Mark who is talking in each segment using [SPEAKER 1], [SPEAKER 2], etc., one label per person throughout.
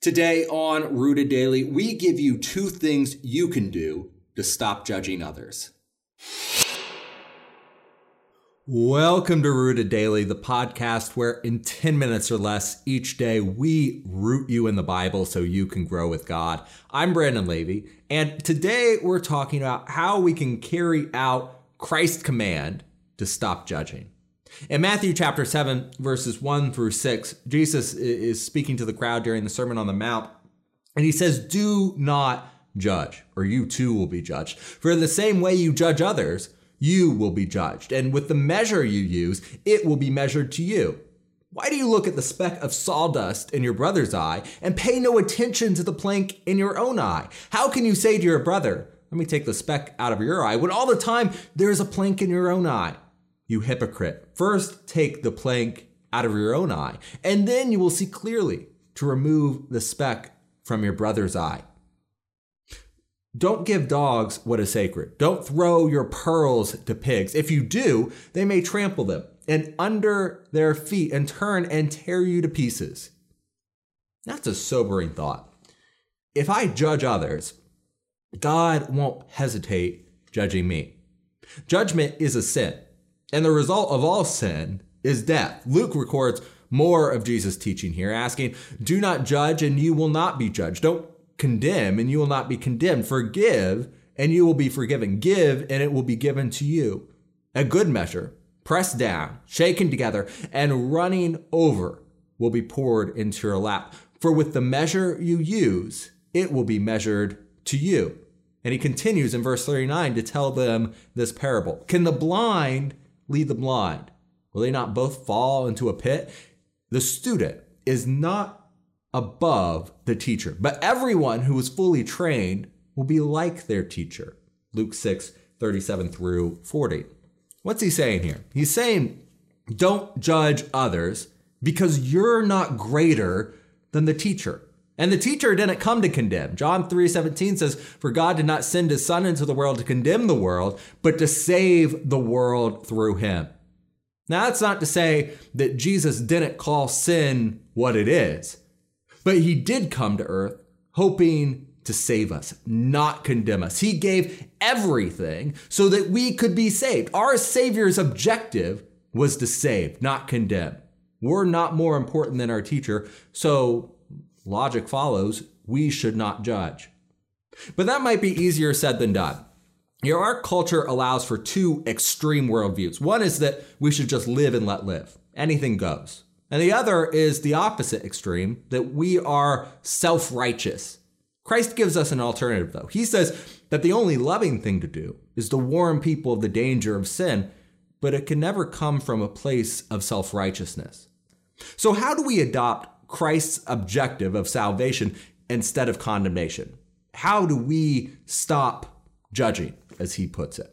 [SPEAKER 1] Today on Rooted Daily, we give you two things you can do to stop judging others. Welcome to Rooted Daily, the podcast where in 10 minutes or less each day we root you in the Bible so you can grow with God. I'm Brandon Levy, and today we're talking about how we can carry out Christ's command to stop judging. In Matthew chapter 7, verses 1 through 6, Jesus is speaking to the crowd during the Sermon on the Mount, and he says, Do not judge, or you too will be judged. For in the same way you judge others, you will be judged. And with the measure you use, it will be measured to you. Why do you look at the speck of sawdust in your brother's eye and pay no attention to the plank in your own eye? How can you say to your brother, Let me take the speck out of your eye, when all the time there is a plank in your own eye? You hypocrite. First take the plank out of your own eye, and then you will see clearly to remove the speck from your brother's eye. Don't give dogs what is sacred. Don't throw your pearls to pigs. If you do, they may trample them and under their feet and turn and tear you to pieces. That's a sobering thought. If I judge others, God won't hesitate judging me. Judgment is a sin. And the result of all sin is death. Luke records more of Jesus' teaching here, asking, Do not judge, and you will not be judged. Don't condemn, and you will not be condemned. Forgive, and you will be forgiven. Give, and it will be given to you. A good measure, pressed down, shaken together, and running over will be poured into your lap. For with the measure you use, it will be measured to you. And he continues in verse 39 to tell them this parable Can the blind lead the blind? Will they not both fall into a pit? The student is not above the teacher, but everyone who is fully trained will be like their teacher. Luke 6, 37 through 40. What's he saying here? He's saying, don't judge others because you're not greater than the teacher. And the teacher didn't come to condemn. John 3:17 says, "For God did not send his son into the world to condemn the world, but to save the world through him." Now that's not to say that Jesus didn't call sin what it is, but he did come to earth hoping to save us, not condemn us. He gave everything so that we could be saved. Our Savior's objective was to save, not condemn. We're not more important than our teacher, so logic follows we should not judge. But that might be easier said than done. Know, our culture allows for two extreme worldviews. One is that we should just live and let live, anything goes. And the other is the opposite extreme, that we are self righteous. Christ gives us an alternative, though. He says that the only loving thing to do is to warn people of the danger of sin, but it can never come from a place of self righteousness. So, how do we adopt Christ's objective of salvation instead of condemnation? How do we stop judging, as he puts it?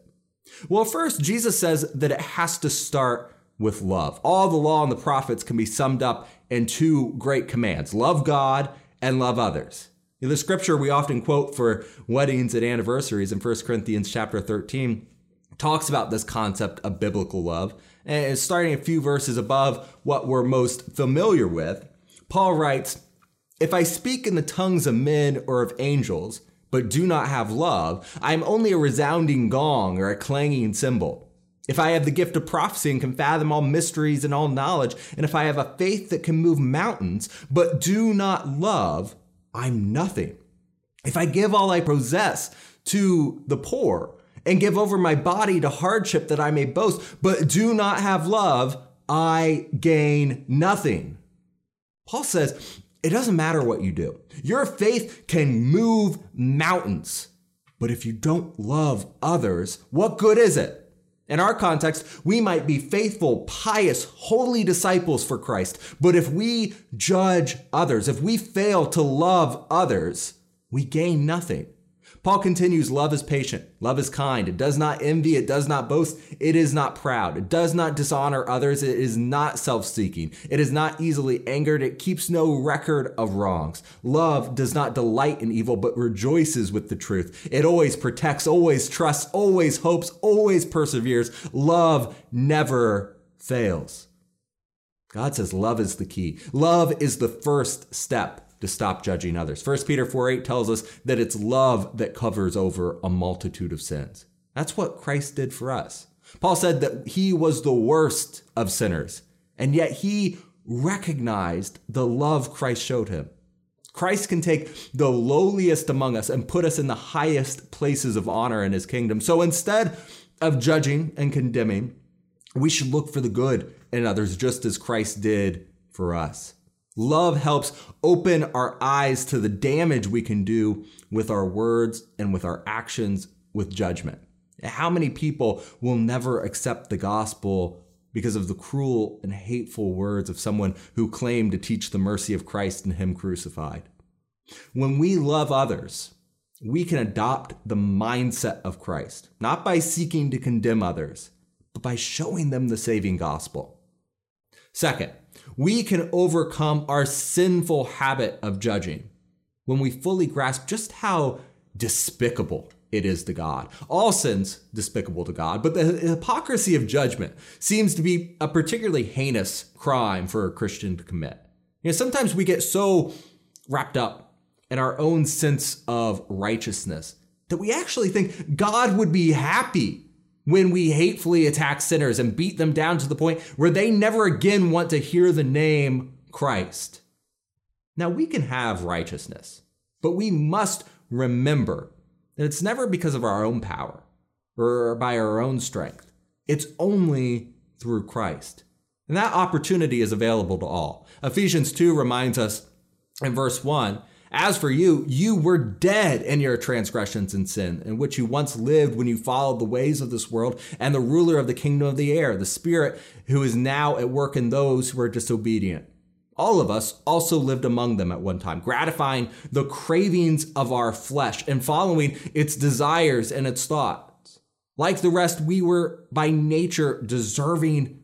[SPEAKER 1] Well, first, Jesus says that it has to start with love. All the law and the prophets can be summed up in two great commands love God and love others. In the scripture we often quote for weddings and anniversaries in 1 Corinthians chapter 13 talks about this concept of biblical love. And starting a few verses above what we're most familiar with, Paul writes, If I speak in the tongues of men or of angels, but do not have love, I am only a resounding gong or a clanging cymbal. If I have the gift of prophecy and can fathom all mysteries and all knowledge, and if I have a faith that can move mountains, but do not love, I'm nothing. If I give all I possess to the poor and give over my body to hardship that I may boast, but do not have love, I gain nothing. Paul says, it doesn't matter what you do. Your faith can move mountains. But if you don't love others, what good is it? In our context, we might be faithful, pious, holy disciples for Christ. But if we judge others, if we fail to love others, we gain nothing. Paul continues love is patient, love is kind, it does not envy, it does not boast, it is not proud, it does not dishonor others, it is not self seeking, it is not easily angered, it keeps no record of wrongs. Love does not delight in evil, but rejoices with the truth. It always protects, always trusts, always hopes, always perseveres. Love never fails. God says love is the key. Love is the first step to stop judging others. 1 Peter 4 8 tells us that it's love that covers over a multitude of sins. That's what Christ did for us. Paul said that he was the worst of sinners, and yet he recognized the love Christ showed him. Christ can take the lowliest among us and put us in the highest places of honor in his kingdom. So instead of judging and condemning, we should look for the good in others just as Christ did for us. Love helps open our eyes to the damage we can do with our words and with our actions with judgment. How many people will never accept the gospel because of the cruel and hateful words of someone who claimed to teach the mercy of Christ and Him crucified. When we love others, we can adopt the mindset of Christ, not by seeking to condemn others, but by showing them the saving gospel. Second, we can overcome our sinful habit of judging when we fully grasp just how despicable it is to God. All sin's despicable to God, but the hypocrisy of judgment seems to be a particularly heinous crime for a Christian to commit. You know, sometimes we get so wrapped up in our own sense of righteousness that we actually think God would be happy when we hatefully attack sinners and beat them down to the point where they never again want to hear the name Christ. Now, we can have righteousness, but we must remember that it's never because of our own power or by our own strength. It's only through Christ. And that opportunity is available to all. Ephesians 2 reminds us in verse 1 As for you, you were dead in your transgressions and sin, in which you once lived when you followed the ways of this world and the ruler of the kingdom of the air, the Spirit who is now at work in those who are disobedient. All of us also lived among them at one time, gratifying the cravings of our flesh and following its desires and its thoughts. Like the rest, we were by nature deserving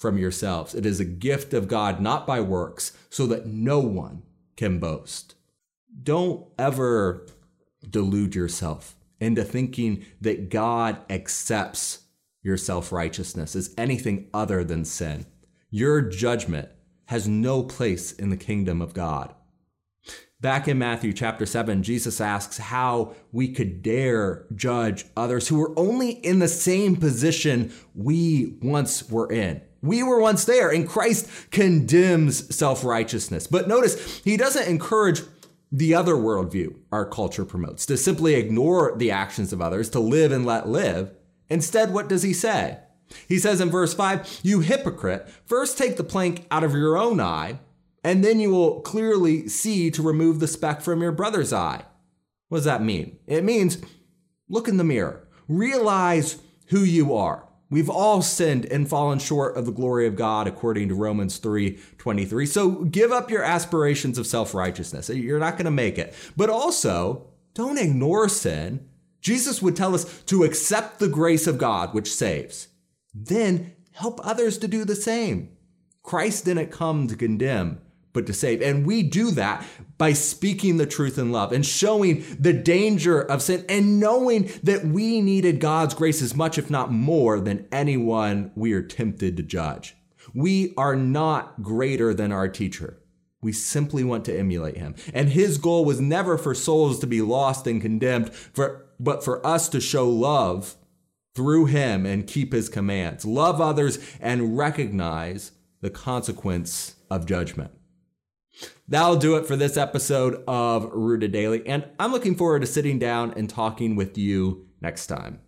[SPEAKER 1] from yourselves. It is a gift of God, not by works, so that no one can boast. Don't ever delude yourself into thinking that God accepts your self righteousness as anything other than sin. Your judgment has no place in the kingdom of God. Back in Matthew chapter 7, Jesus asks how we could dare judge others who were only in the same position we once were in. We were once there, and Christ condemns self righteousness. But notice, he doesn't encourage the other worldview our culture promotes to simply ignore the actions of others, to live and let live. Instead, what does he say? He says in verse 5, You hypocrite, first take the plank out of your own eye, and then you will clearly see to remove the speck from your brother's eye. What does that mean? It means look in the mirror, realize who you are. We've all sinned and fallen short of the glory of God according to Romans 3:23. So give up your aspirations of self-righteousness. You're not going to make it. But also, don't ignore sin. Jesus would tell us to accept the grace of God which saves then help others to do the same. Christ didn't come to condemn, but to save. And we do that by speaking the truth in love and showing the danger of sin and knowing that we needed God's grace as much, if not more, than anyone we are tempted to judge. We are not greater than our teacher. We simply want to emulate him. And his goal was never for souls to be lost and condemned, for, but for us to show love through him and keep his commands. Love others and recognize the consequence of judgment. That'll do it for this episode of Rooted Daily, and I'm looking forward to sitting down and talking with you next time.